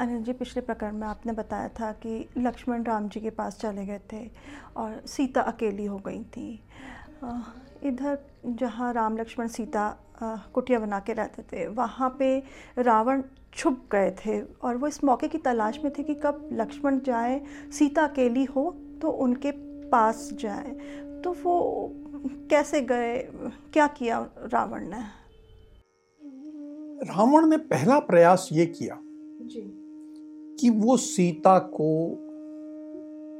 अनिल जी पिछले प्रकरण में आपने बताया था कि लक्ष्मण राम जी के पास चले गए थे और सीता अकेली हो गई थी। इधर जहाँ राम लक्ष्मण सीता कुटिया बना के रहते थे वहाँ पे रावण छुप गए थे और वो इस मौके की तलाश में थे कि कब लक्ष्मण जाए सीता अकेली हो तो उनके पास जाए। तो वो कैसे गए क्या किया रावण ने? रावण ने पहला प्रयास ये किया जी। कि वो सीता को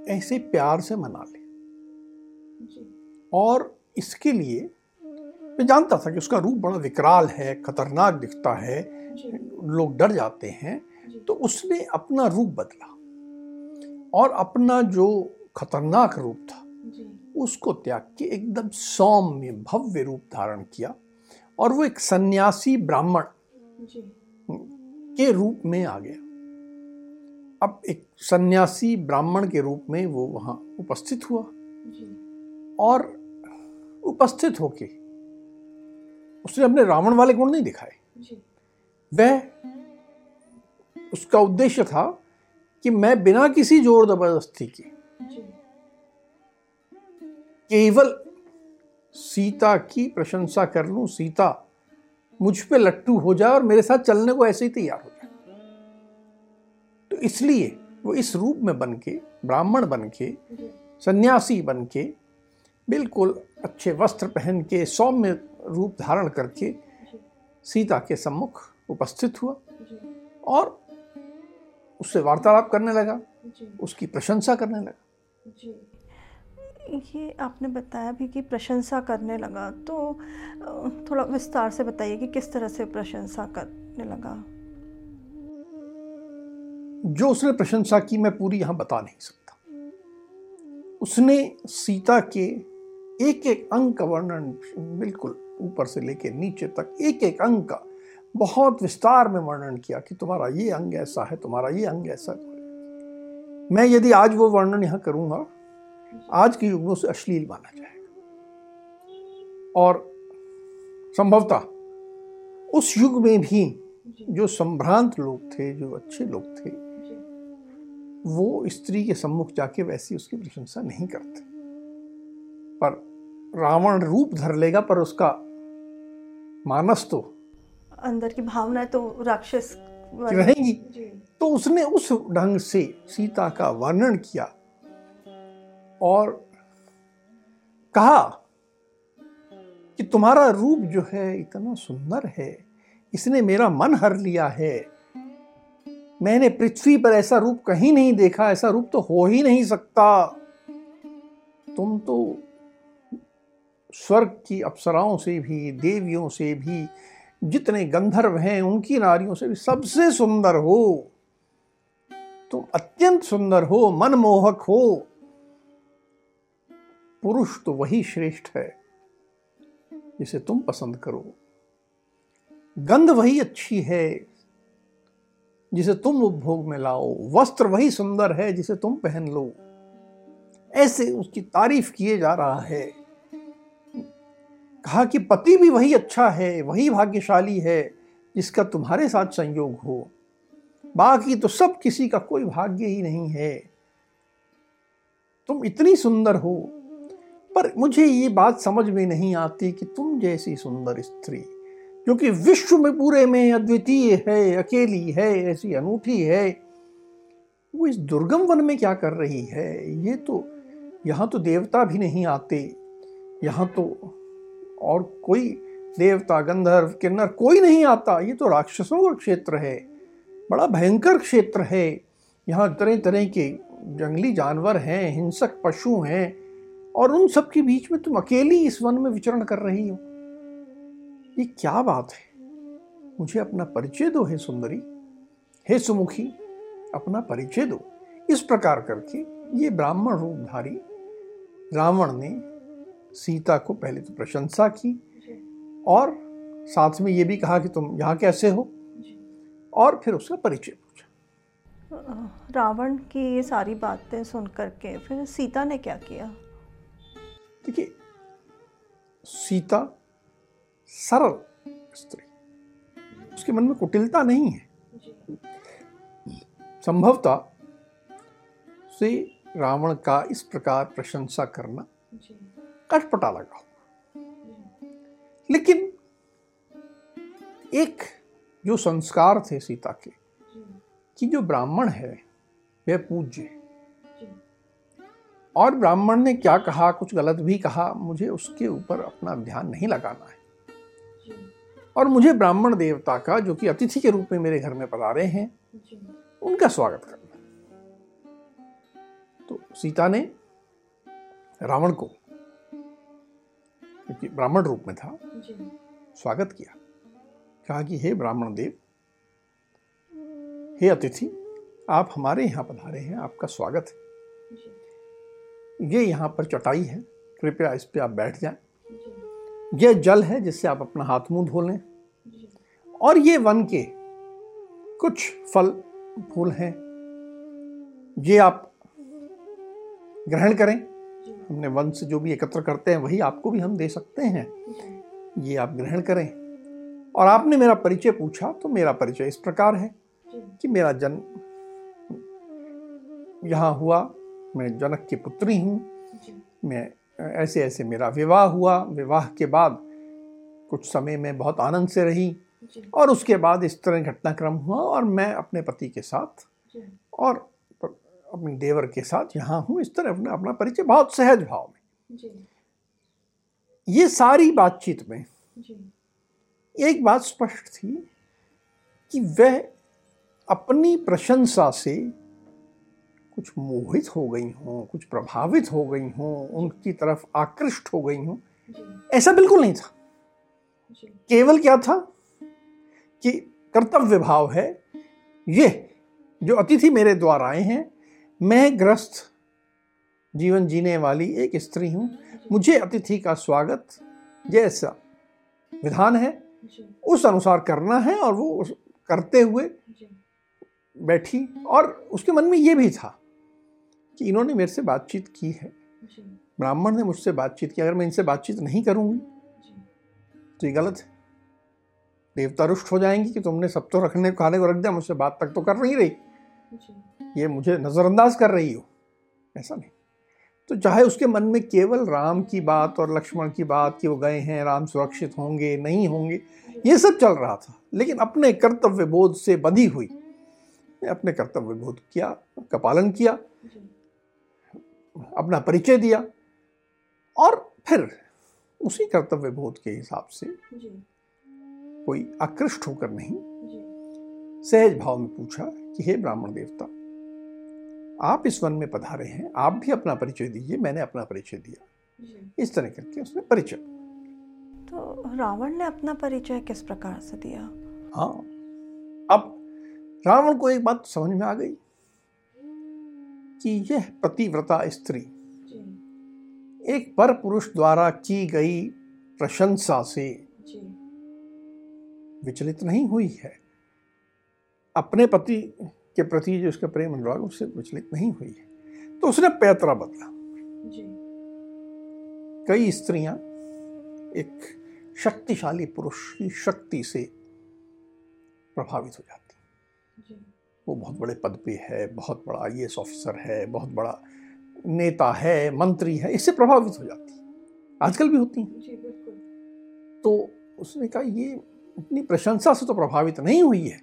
ऐसे प्यार से मना ले। और इसके लिए मैं जानता था कि उसका रूप बड़ा विकराल है खतरनाक दिखता है लोग डर जाते हैं तो उसने अपना रूप बदला। और अपना जो खतरनाक रूप था उसको त्याग के एकदम सौम्य भव्य रूप धारण किया और वो एक सन्यासी ब्राह्मण के रूप में आ गया। अब एक सन्यासी ब्राह्मण के रूप में वो वहाँ उपस्थित हुआ। और उपस्थित होके उसने अपने रावण वाले गुण नहीं दिखाए। वह उसका उद्देश्य था कि मैं बिना किसी ज़ोर ज़बरदस्ती के केवल सीता की प्रशंसा कर लूँ सीता मुझ पे लट्टू हो जाए और मेरे साथ चलने को ऐसे ही तैयार हो इसलिए वो इस रूप में बन के ब्राह्मण बन के सन्यासी बन के बिल्कुल अच्छे वस्त्र पहन के सौम्य रूप धारण करके सीता के सम्मुख उपस्थित हुआ और उससे वार्तालाप करने लगा उसकी प्रशंसा करने लगा। ये आपने बताया भी कि प्रशंसा करने लगा तो थोड़ा विस्तार से बताइए कि किस तरह से प्रशंसा करने लगा? जो उसने प्रशंसा की मैं पूरी यहाँ बता नहीं सकता। उसने सीता के एक एक अंग का वर्णन बिल्कुल ऊपर से लेकर नीचे तक एक एक अंग का बहुत विस्तार में वर्णन किया कि तुम्हारा ये अंग ऐसा है, तुम्हारा ये अंग ऐसा है। मैं यदि आज वो वर्णन यहाँ करूँगा, आज के युग में उसे अश्लील माना जाएगा। और संभवतः उस युग में भी जो संभ्रांत लोग थे, जो अच्छे लोग थे वो स्त्री के सम्मुख जाके वैसी उसकी प्रशंसा नहीं करते। पर रावण रूप धर लेगा पर उसका मानस तो अंदर की भावना तो राक्षस रहेगी। तो उसने उस ढंग से सीता का वर्णन किया और कहा कि तुम्हारा रूप जो है इतना सुंदर है इसने मेरा मन हर लिया है। मैंने पृथ्वी पर ऐसा रूप कहीं नहीं देखा, ऐसा रूप तो हो ही नहीं सकता। तुम तो स्वर्ग की अप्सराओं से भी, देवियों से भी, जितने गंधर्व हैं, उनकी नारियों से भी सबसे सुंदर हो। तुम अत्यंत सुंदर हो, मनमोहक हो। पुरुष तो वही श्रेष्ठ है जिसे तुम पसंद करो। गंध वही अच्छी है जिसे तुम उपभोग में लाओ। वस्त्र वही सुंदर है जिसे तुम पहन लो। ऐसे उसकी तारीफ़ किए जा रहा है। कहा कि पति भी वही अच्छा है, वही भाग्यशाली है, जिसका तुम्हारे साथ संयोग हो। बाकी तो सब किसी का कोई भाग्य ही नहीं है। तुम इतनी सुंदर हो, पर मुझे ये बात समझ में नहीं आती कि तुम जैसी सुंदर स्त्री क्योंकि विश्व में पूरे में अद्वितीय है, अकेली है, ऐसी अनूठी है। वो इस दुर्गम वन में क्या कर रही है? ये तो यहाँ तो देवता भी नहीं आते। यहाँ तो और कोई देवता, गंधर्व, किन्नर, कोई नहीं आता। ये तो राक्षसों का क्षेत्र है। बड़ा भयंकर क्षेत्र है। यहाँ तरह तरह के जंगली जानवर हैं, हिंसक पशु हैं। और उन सब के बीच में तुम अकेली इस वन में विचरण कर रही हो। ये क्या बात है? मुझे अपना परिचय दो हे सुंदरी। हे सुमुखी अपना परिचय दो। इस प्रकार करके ये ब्राह्मण रूपधारी रावण ने सीता को पहले तो प्रशंसा की और साथ में ये भी कहा कि तुम यहाँ कैसे हो? और फिर उसका परिचय पूछा। रावण की ये सारी बातें सुन करके फिर सीता ने क्या किया? देखिए सीता सरल स्त्री। उसके मन में कुटिलता नहीं है। संभवतः से रावण का इस प्रकार प्रशंसा करना कटपटा लगा लेकिन एक जो संस्कार थे सीता के कि जो ब्राह्मण है वह पूज्य। और ब्राह्मण ने क्या कहा कुछ गलत भी कहा मुझे उसके ऊपर अपना ध्यान नहीं लगाना है। और मुझे ब्राह्मण देवता का जो कि अतिथि के रूप में मेरे घर में पधारे हैं उनका स्वागत करना। तो सीता ने रावण को क्योंकि ब्राह्मण रूप में था स्वागत किया। कहा कि हे ब्राह्मण देव हे अतिथि आप हमारे यहाँ पधारे हैं आपका स्वागत है। ये यहाँ पर चटाई है कृपया इस पे आप बैठ जाएँ। यह जल है जिससे आप अपना हाथ मुँह धो लें। और ये वन के कुछ फल, फूल हैं। ये आप ग्रहण करें। हमने वन से जो भी एकत्र करते हैं, वही आपको भी हम दे सकते हैं। ये आप ग्रहण करें। और आपने मेरा परिचय पूछा तो मेरा परिचय इस प्रकार है कि मेरा जन्म यहाँ हुआ। मैं जनक की पुत्री हूँ। मैं ऐसे ऐसे मेरा विवाह हुआ। विवाह के बाद कुछ समय में बहुत आनंद से रही और उसके बाद इस तरह घटनाक्रम हुआ और मैं अपने पति के साथ और अपने देवर के साथ यहाँ हूँ। इस तरह अपना अपना परिचय बहुत सहज भाव में। ये सारी बातचीत में एक बात स्पष्ट थी कि वह अपनी प्रशंसा से कुछ मोहित हो गई हों कुछ प्रभावित हो गई हों उनकी तरफ़ आकृष्ट हो गई हों ऐसा बिल्कुल नहीं था। केवल क्या था कि कर्तव्य भाव है ये जो अतिथि मेरे द्वार आए हैं मैं ग्रस्त जीवन जीने वाली एक स्त्री हूँ मुझे अतिथि का स्वागत जैसा विधान है उस अनुसार करना है और वो करते हुए बैठी और उसके मन में ये भी था कि इन्होंने मेरे से बातचीत की है। ब्राह्मण ने मुझसे बातचीत की अगर मैं इनसे बातचीत नहीं करूँगी तो ये गलत है। देवता रुष्ट हो जाएँगी कि तुमने सब तो रखने खाने को रख दिया मुझसे बात तक तो कर नहीं रही। ये मुझे नज़रअंदाज कर रही हो। ऐसा नहीं। तो चाहे उसके मन में केवल राम की बात और लक्ष्मण की बात कि वो गए हैं राम सुरक्षित होंगे नहीं होंगे ये सब चल रहा था। लेकिन अपने कर्तव्य बोध से बंधी हुई अपने कर्तव्य बोध किया का पालन किया अपना परिचय दिया और फिर उसी कर्तव्य बोध के हिसाब से कोई आकृष्ट होकर नहीं सहज भाव में पूछा कि हे ब्राह्मण देवता आप इस वन में पधारे हैं आप भी अपना परिचय दीजिए मैंने अपना परिचय दिया। इस तरह करके उसने परिचय। तो रावण ने अपना परिचय किस प्रकार से दिया? हाँ। अब रावण को एक बात समझ में आ गई। कि यह पतिव्रता स्त्री। एक पर पुरुष द्वारा की गई प्रशंसा से विचलित नहीं हुई है। अपने पति के प्रति जो उसका प्रेम अनुराग उससे विचलित नहीं हुई है। तो उसने पैतरा बदला। कई स्त्रियाँ एक शक्तिशाली पुरुष की शक्ति से प्रभावित हो जाती। वो बहुत बड़े पद पे है बहुत बड़ा आई ऑफिसर है बहुत बड़ा नेता है मंत्री है इससे प्रभावित हो जाती है। आजकल भी होती हैं। तो उसने कहा ये अपनी प्रशंसा से तो प्रभावित नहीं हुई है।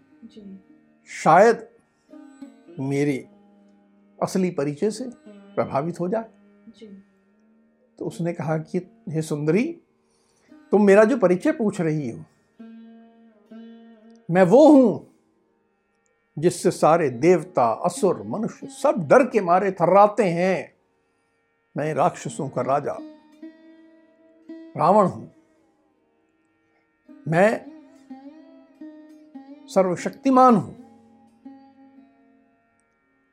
शायद मेरे असली परिचय से प्रभावित हो जाए। तो उसने कहा कि हे सुंदरी तुम मेरा जो परिचय पूछ रही हो मैं वो हूँ जिससे सारे देवता असुर मनुष्य सब डर के मारे थर्राते हैं। मैं राक्षसों का राजा रावण हूँ। मैं सर्वशक्तिमान हूँ।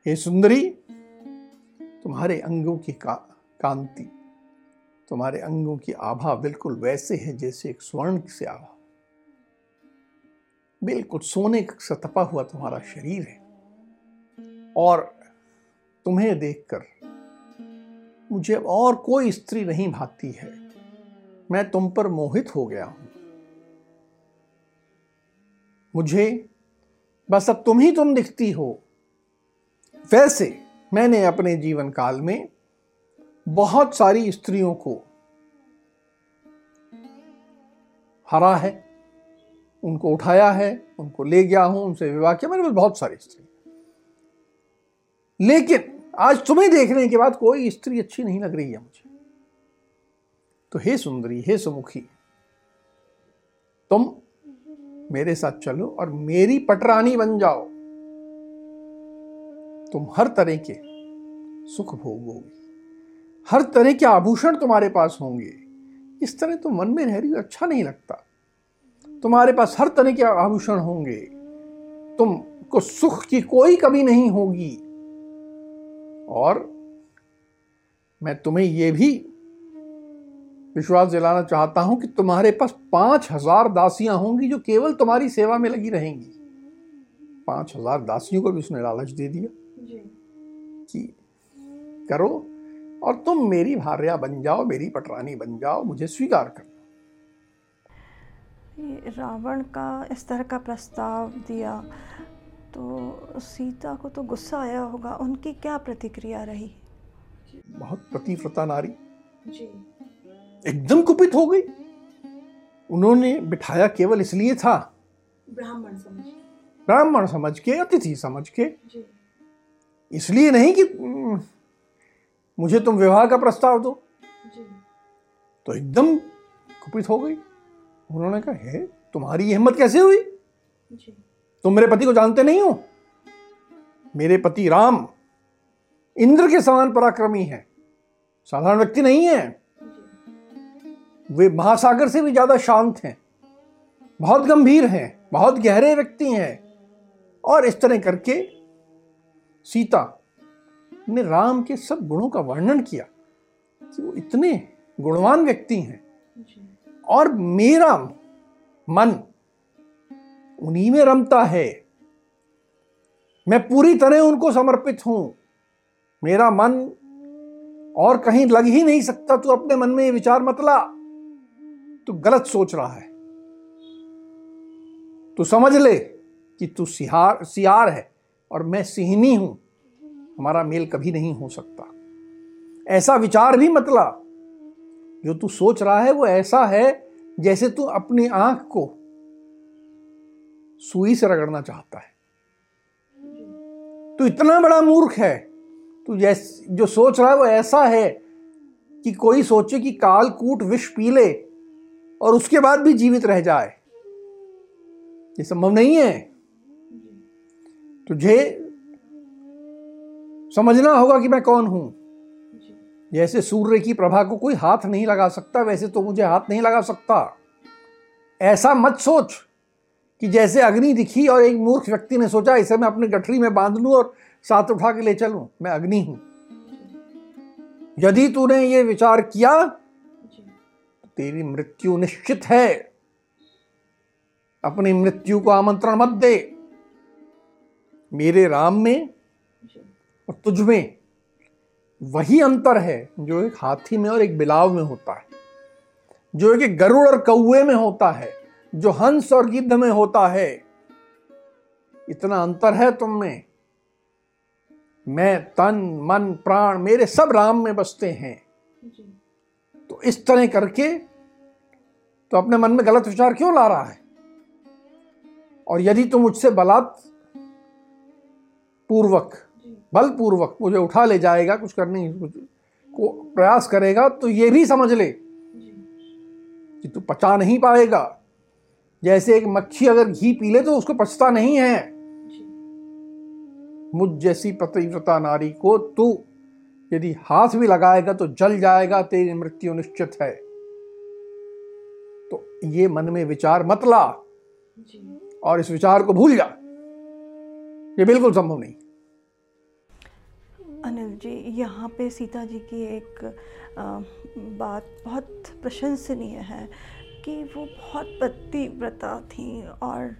हे सुंदरी तुम्हारे अंगों की का, कांति तुम्हारे अंगों की आभा बिल्कुल वैसे है जैसे एक स्वर्ण से आभा। बिल्कुल, सोने से तपा हुआ तुम्हारा शरीर है। और तुम्हें देखकर मुझे और कोई स्त्री नहीं भाती है। मैं तुम पर मोहित हो गया हूँ। मुझे, बस अब तुम ही तुम दिखती हो। वैसे मैंने अपने जीवन काल में बहुत सारी स्त्रियों को हरा है उनको उठाया है, उनको ले गया हूँ, उनसे विवाह किया। मेरे पास बहुत सारी स्त्री लेकिन आज तुम्हें देखने के बाद कोई स्त्री अच्छी नहीं लग रही है मुझे। तो हे सुंदरी, हे सुमुखी, तुम मेरे साथ चलो और मेरी पटरानी बन जाओ। तुम हर तरह के सुख भोगोगे। हर तरह के आभूषण तुम्हारे पास होंगे। इस तरह तुम मन में रह रही हो अच्छा नहीं लगता। तुम्हारे पास हर तरह के आभूषण होंगे। तुमको सुख की कोई कमी नहीं होगी। और मैं तुम्हें यह भी विश्वास दिलाना चाहता हूँ कि तुम्हारे पास पाँच हज़ार दासियाँ होंगी जो केवल तुम्हारी सेवा में लगी रहेंगी। पाँच हज़ार दासियों को भी उसने लालच दे दिया। कि करो और तुम मेरी भार्या बन जाओ मेरी पटरानी बन जाओ मुझे स्वीकार कर। रावण का इस तरह का प्रस्ताव दिया तो सीता को तो गुस्सा आया होगा। उनकी क्या प्रतिक्रिया रही? बहुत प्रतिव्रता नारी। जी। एकदम कुपित हो गई। उन्होंने बिठाया केवल इसलिए था। ब्राह्मण समझ। ब्राह्मण समझ के अतिथि समझ के। इसलिए नहीं कि मुझे तुम विवाह का प्रस्ताव दो। तो एकदम कुपित हो गई। उन्होंने कहा है तुम्हारी हिम्मत कैसे हुई? तुम मेरे पति को जानते नहीं हो। मेरे पति राम इंद्र के समान पराक्रमी है। साधारण व्यक्ति नहीं है। वे महासागर से भी ज़्यादा शांत हैं। बहुत गंभीर हैं बहुत गहरे व्यक्ति हैं। और इस तरह करके सीता ने राम के सब गुणों का वर्णन किया कि वो इतने गुणवान व्यक्ति हैं। और मेरा मन उन्हीं में रमता है। मैं पूरी तरह उनको समर्पित हूँ। मेरा मन और कहीं लग ही नहीं सकता, तू अपने मन में ये विचार मतला तू गलत सोच रहा है। तू समझ ले कि तू सिहार, सियार है और मैं सिहनी हूँ। हमारा मेल कभी नहीं हो सकता। ऐसा विचार भी मतला जो तू सोच रहा है वो ऐसा है जैसे तू अपनी आँख को सुई से रगड़ना चाहता है। तू इतना बड़ा मूर्ख है। तू जैसे, जो सोच रहा है वो ऐसा है कि कोई सोचे कि काल कूट विष पी ले और उसके बाद भी जीवित रह जाए। ये संभव नहीं है। तुझे समझना होगा कि मैं कौन हूँ। जैसे सूर्य की प्रभा को कोई हाथ नहीं लगा सकता वैसे तो मुझे हाथ नहीं लगा सकता। ऐसा मत सोच कि जैसे अग्नि दिखी और एक मूर्ख व्यक्ति ने सोचा इसे मैं अपनी गठरी में बाँध लूँ और साथ उठा के ले चलूँ। मैं अग्नि हूँ। यदि तूने ये विचार किया तेरी मृत्यु निश्चित है। अपनी मृत्यु को आमंत्रण मत दे। मेरे राम में और तुझ में। वही अंतर है जो एक हाथी में और एक बिलाव में होता है जो एक गरुड़ और कौए में होता है जो हंस और गिद्ध में होता है। इतना अंतर है तुम में मैं तन मन प्राण मेरे सब राम में बसते हैं। तो इस तरह करके तो अपने मन में गलत विचार क्यों ला रहा है? और यदि तुम मुझसे बलात् पूर्वक बल पूर्वक मुझे उठा ले जाएगा कुछ करने कुछ को प्रयास करेगा तो ये भी समझ ले कि तू पचा नहीं पाएगा। जैसे एक मक्खी अगर घी पी ले तो उसको पचता नहीं है। मुझ जैसी पतिव्रता नारी को तू यदि हाथ भी लगाएगा तो जल जाएगा तेरी मृत्यु निश्चित है। तो ये मन में विचार मत ला और इस विचार को भूल जा। ये बिल्कुल संभव नहीं। अनिल जी यहाँ पे सीता जी की एक आ, बात बहुत प्रशंसनीय है कि वो बहुत पतिव्रता थी और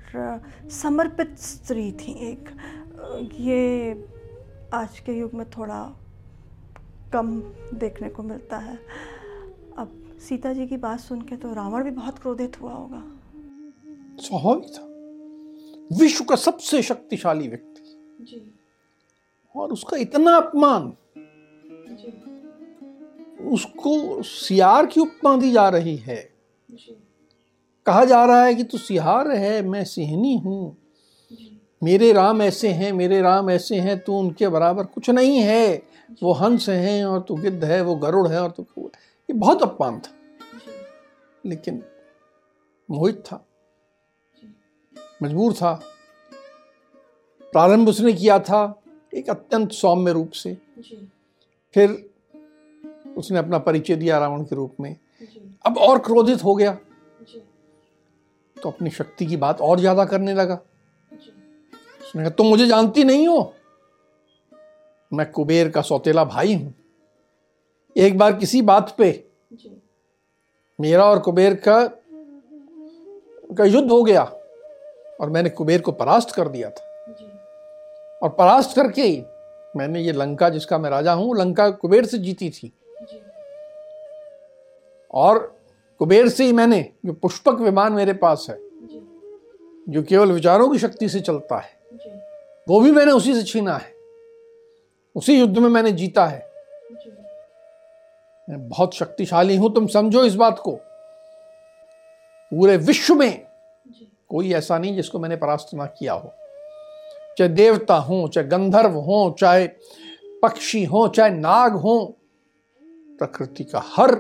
समर्पित स्त्री थी एक। ये आज के युग में थोड़ा कम देखने को मिलता है। अब सीता जी की बात सुन के तो रावण भी बहुत क्रोधित हुआ होगा। स्वाभाविक था। विश्व का सबसे शक्तिशाली व्यक्ति। जी। और उसका इतना अपमान। उसको सियार की उपमा दी जा रही है? कहा जा रहा है कि तू सिहार है मैं सिहनी हूँ। मेरे राम ऐसे हैं मेरे राम ऐसे हैं तू उनके बराबर कुछ नहीं है। वो हंस हैं और तू गिद्ध है वो गरुड़ है और तू ये बहुत अपमान था। लेकिन मोहित था। मजबूर था। प्रारंभ उसने किया था। एक अत्यंत सौम्य रूप से। फिर उसने अपना परिचय दिया रावण के रूप में। अब और क्रोधित हो गया। तो अपनी शक्ति की बात और ज़्यादा करने लगा। उसने कहा तुम मुझे जानती नहीं हो। मैं कुबेर का सौतेला भाई हूँ। एक बार किसी बात पे मेरा और कुबेर का का युद्ध हो गया और मैंने कुबेर को परास्त कर दिया था। और परास्त करके मैंने ये लंका जिसका मैं राजा हूँ लंका कुबेर से जीती थी। और कुबेर से ही मैंने जो पुष्पक विमान मेरे पास है जो। केवल विचारों की शक्ति से चलता है वो भी मैंने उसी से छीना है। उसी युद्ध में मैंने जीता है। मैं बहुत शक्तिशाली हूँ तुम समझो इस बात को। पूरे विश्व में कोई ऐसा नहीं जिसको मैंने परास्त ना किया हो। चाहे देवता हो चाहे गंधर्व हो चाहे पक्षी हो चाहे नाग हो प्रकृति का हर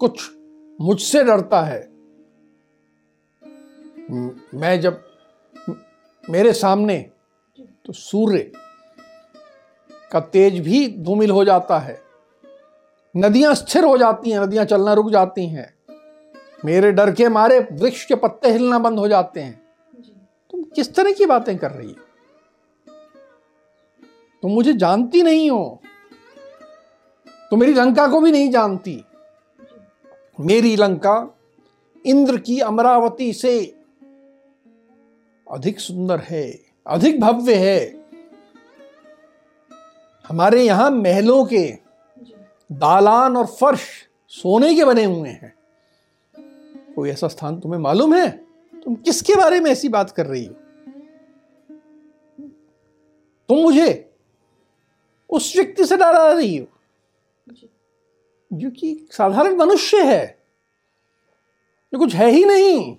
कुछ मुझसे डरता है। मैं जब मेरे सामने तो सूर्य का तेज भी धूमिल हो जाता है। नदियाँ स्थिर हो जाती हैं नदियाँ चलना रुक जाती हैं। मेरे डर के मारे वृक्ष के पत्ते हिलना बंद हो जाते हैं। तुम किस तरह की बातें कर रही हो? तुम मुझे जानती नहीं हो। तुम मेरी लंका को भी नहीं जानती। मेरी लंका इंद्र की अमरावती से अधिक सुंदर है, अधिक भव्य है। हमारे यहाँ महलों के दालान और फर्श सोने के बने हुए हैं। कोई ऐसा स्थान तुम्हें मालूम है? तुम किसके बारे में ऐसी बात कर रही हो? तुम मुझे उस व्यक्ति से डरा रही हो। जो। कि साधारण मनुष्य है। जो कुछ है ही नहीं।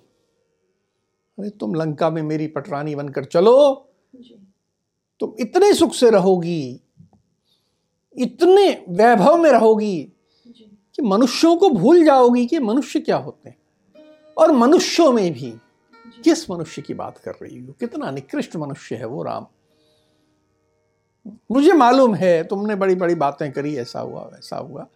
अरे तुम लंका में मेरी पटरानी बनकर चलो। तुम इतने सुख से रहोगी। इतने वैभव में रहोगी कि मनुष्यों को भूल जाओगी कि मनुष्य क्या होते हैं। और मनुष्यों में भी। किस मनुष्य की बात कर रही हो? कितना निकृष्ट मनुष्य है वो राम। मुझे मालूम है, तुमने बड़ी बड़ी बातें करी, ऐसा हुआ, वैसा हुआ।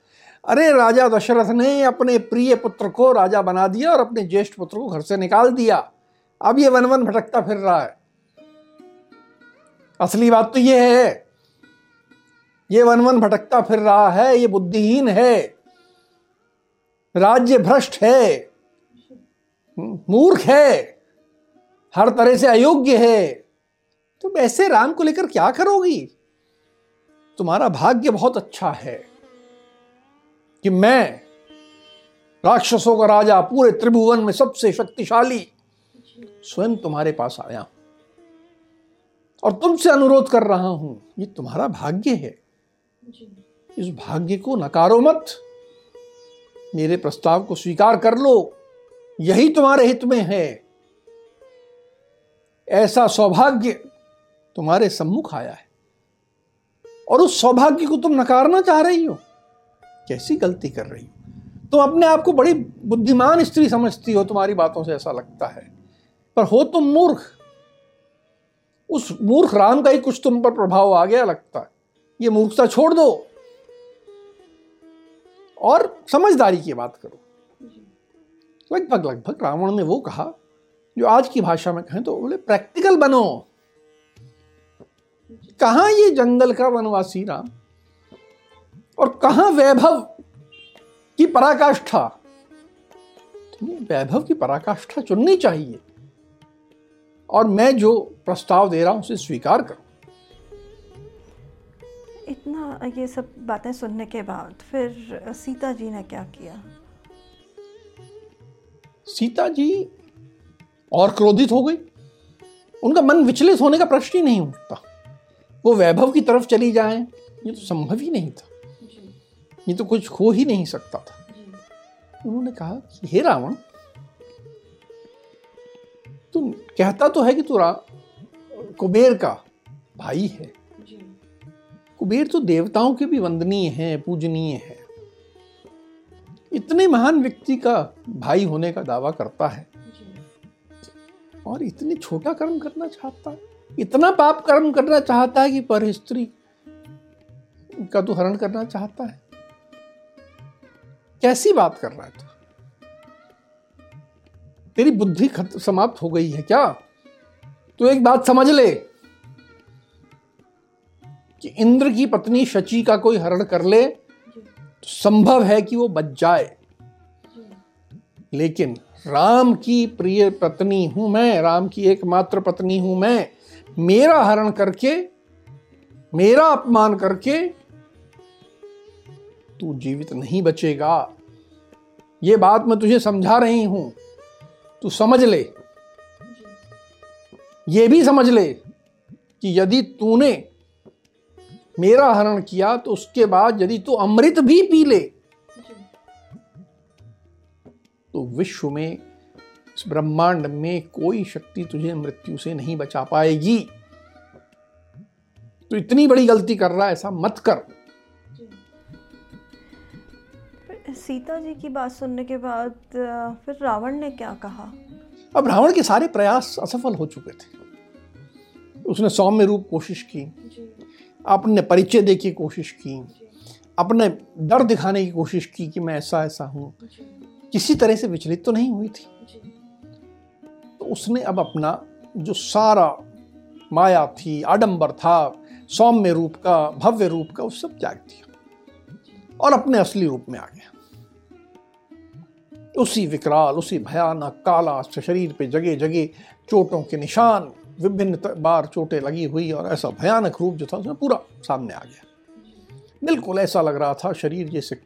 अरे, राजा दशरथ ने अपने प्रिय पुत्र को राजा बना दिया और अपने ज्येष्ठ पुत्र को घर से निकाल दिया। अब ये वन वन भटकता फिर रहा है। असली बात तो ये है, ये वन वन भटकता फिर रहा है, ये बुद्धिहीन है, राज्य भ्रष्ट है, मूर्ख है, हर तरह से अयोग्य है। तुम ऐसे राम को लेकर क्या करोगी? तुम्हारा भाग्य बहुत अच्छा है कि मैं राक्षसों का राजा पूरे त्रिभुवन में सबसे शक्तिशाली स्वयं तुम्हारे पास आया हूँ। और तुमसे अनुरोध कर रहा हूँ ये तुम्हारा भाग्य है। इस भाग्य को नकारो मत। मेरे प्रस्ताव को स्वीकार कर लो। यही तुम्हारे हित में है। ऐसा सौभाग्य तुम्हारे सम्मुख आया है। और उस सौभाग्य को तुम नकारना चाह रही हो? कैसी गलती कर रही हो? तुम अपने आप को बड़ी बुद्धिमान स्त्री समझती हो, तुम्हारी बातों से ऐसा लगता है। पर हो तुम मूर्ख। उस मूर्ख राम का ही कुछ तुम पर प्रभाव आ गया लगता है। ये मूर्खता छोड़ दो। और समझदारी की बात करो। लगभग लगभग रावण ने वो कहा, जो आज की भाषा में कहें तो बोले, प्रैक्टिकल बनो। कहा ये जंगल का वनवासी राम? और कहा वैभव की पराकाष्ठा? वैभव की पराकाष्ठा चुननी चाहिए। और मैं जो प्रस्ताव दे रहा हूँ उसे स्वीकार करो। इतना ये सब बातें सुनने के बाद फिर सीता जी ने क्या किया? सीता जी और क्रोधित हो गई। उनका मन विचलित होने का प्रश्न ही नहीं उठता। वो वैभव की तरफ़ चली जाए ये तो संभव ही नहीं था। ये तो कुछ हो ही नहीं सकता था। उन्होंने कहा कि हे रावण तू कहता तो है कि तू कुबेर का भाई है। कुबेर तो देवताओं के भी वंदनीय है पूजनीय है। इतने महान व्यक्ति का भाई होने का दावा करता है और इतने छोटा कर्म करना चाहता है। इतना पाप कर्म करना चाहता है कि पर स्त्री का तो हरण करना चाहता है। कैसी बात कर रहा है तू? तेरी बुद्धि समाप्त हो गई है क्या? तू एक बात समझ ले कि इंद्र की पत्नी शची का कोई हरण कर ले तो संभव है कि वो बच जाए। लेकिन राम की प्रिय पत्नी हूँ मैं, राम की एकमात्र पत्नी हूँ मैं मेरा हरण करके, मेरा अपमान करके तू जीवित नहीं बचेगा। ये बात मैं तुझे समझा रही हूँ। तू समझ ले। ये भी समझ ले कि यदि तूने मेरा हरण किया तो उसके बाद यदि तू अमृत भी पी ले तो विश्व में इस ब्रह्मांड में कोई शक्ति तुझे मृत्यु से नहीं बचा पाएगी। तो इतनी बड़ी गलती कर रहा है ऐसा मत कर। सीता जी की बात सुनने के बाद फिर रावण ने क्या कहा? अब रावण के सारे प्रयास असफल हो चुके थे। उसने सौम्य रूप कोशिश की। अपने परिचय दे की कोशिश की। अपने डर दिखाने की कोशिश की कि मैं ऐसा ऐसा हूँ किसी तरह से विचलित तो नहीं हुई थी? तो उसने अब अपना जो सारा माया थी, आडंबर था, सौम्य रूप का, भव्य रूप का उस सब त्याग दिया और अपने असली रूप में आ गया। उसी विकराल, उसी भयानक, काला शरीर पे जगह जगह चोटों के निशान, विभिन्न बार चोटें लगी हुई और ऐसा भयानक रूप जो था उसमें पूरा सामने आ गया। बिल्कुल ऐसा लग रहा था, शरीर जैसे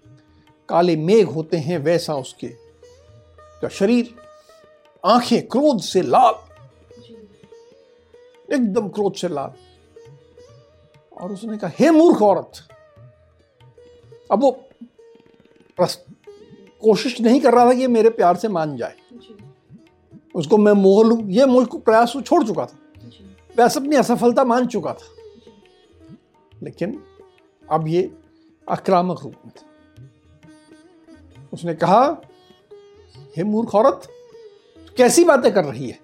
काले मेघ होते हैं, वैसा उसके का शरीर आँखें क्रोध से लाल। एकदम क्रोध से लाल। और उसने कहा हे मूर्ख औरत अब वो कोशिश नहीं कर रहा था कि ये मेरे प्यार से मान जाए। उसको मैं मोह लू ये मुल्क प्रयास छोड़ चुका था। वैसे अपनी असफलता मान चुका था। लेकिन अब ये आक्रामक रूप में था। उसने कहा हे मूर्ख औरत कैसी बातें कर रही है?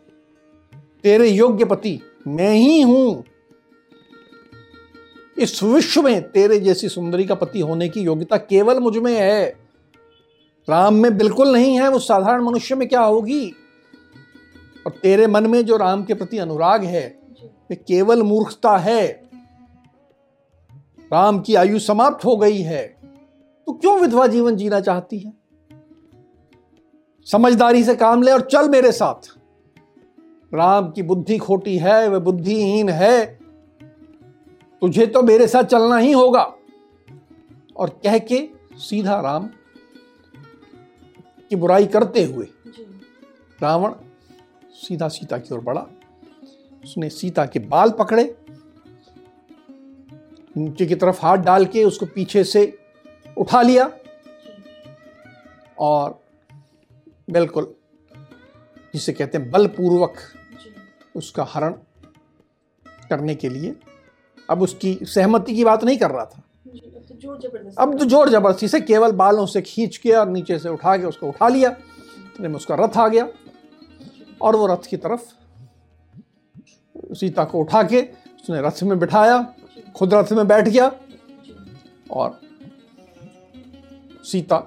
तेरे योग्य पति, मैं ही हूँ। इस विश्व में तेरे जैसी सुंदरी का पति होने की योग्यता केवल मुझमें है। राम में बिल्कुल नहीं है, वो साधारण मनुष्य में क्या होगी? और तेरे मन में जो राम के प्रति अनुराग है, ये केवल मूर्खता है। राम की आयु समाप्त हो गई है। तो क्यों विधवा जीवन जीना चाहती है? समझदारी से काम ले और चल मेरे साथ। राम की बुद्धि खोटी है वह बुद्धिहीन है। तुझे तो मेरे साथ चलना ही होगा। और कह के सीधा राम की बुराई करते हुए रावण सीधा सीता की ओर बढ़ा। उसने सीता के बाल पकड़े नीचे की तरफ़ हाथ डाल के उसको पीछे से उठा लिया। और बिल्कुल जिसे कहते हैं बलपूर्वक उसका हरण करने के लिए। अब उसकी सहमति की बात नहीं कर रहा था। अब तो ज़ोर ज़बरदस्ती से केवल बालों से खींच के और नीचे से उठा के उसको उठा लिया। तो में उसका रथ आ गया और वो रथ की तरफ़ सीता को उठा के उसने रथ में बिठाया खुद रथ में बैठ गया और सीता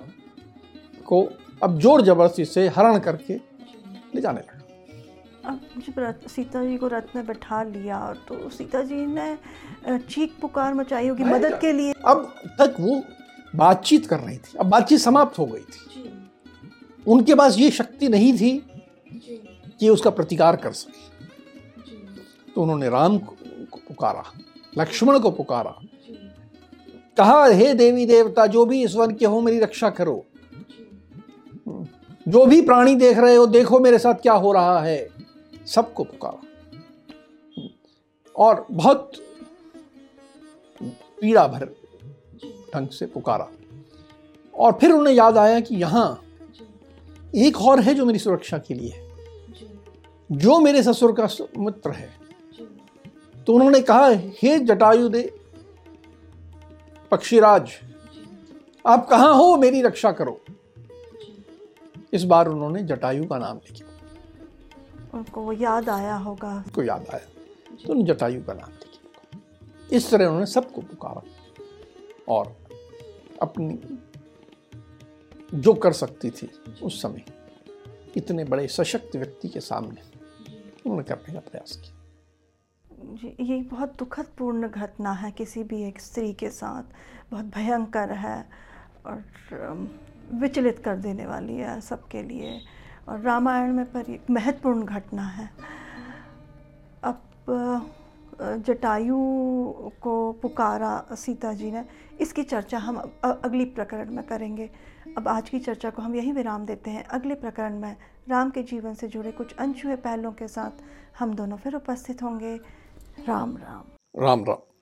को अब ज़ोर ज़बरदस्ती से हरण करके ले जाने लगा। अब जब सीता जी को रथ में बैठा लिया तो सीता जी ने चीख पुकार मचाई होगी मदद के। लिए। अब तक वो बातचीत कर रही थी। अब बातचीत समाप्त हो गई थी। उनके पास ये शक्ति नहीं थी कि उसका प्रतिकार कर सके। तो उन्होंने राम को को पुकारा लक्ष्मण को पुकारा। कहा हे देवी देवता जो भी इस वन के हो मेरी रक्षा करो। जो भी प्राणी देख रहे हो, देखो मेरे साथ क्या हो रहा है। सबको पुकारा। और बहुत पीड़ा भर ढंग से पुकारा। और फिर उन्हें याद आया कि यहाँ एक और है जो मेरी सुरक्षा के लिए है। जो मेरे ससुर का मित्र है। तो उन्होंने कहा, हे जटायु दे पक्षीराज, आप कहाँ हो? मेरी रक्षा करो। इस बार उन्होंने जटायु का नाम लिया उनको याद आया होगा। को याद आया। तो उन्होंने जटायु का नाम लिया इस तरह उन्होंने सबको पुकारा और अपनी जो कर सकती थी उस समय इतने बड़े सशक्त व्यक्ति के सामने उन्होंने करने का प्रयास किया? ये बहुत दुखद पूर्ण घटना है किसी भी एक स्त्री के साथ। बहुत भयंकर है और विचलित कर देने वाली है सबके लिए। और रामायण में पर एक महत्वपूर्ण घटना है। अब जटायु को पुकारा सीता जी ने। इसकी चर्चा हम अगली प्रकरण में करेंगे। अब आज की चर्चा को हम यही विराम देते हैं। अगले प्रकरण में राम के जीवन से जुड़े कुछ अनछुए पहलुओं के साथ हम दोनों फिर उपस्थित होंगे। राम राम। राम राम।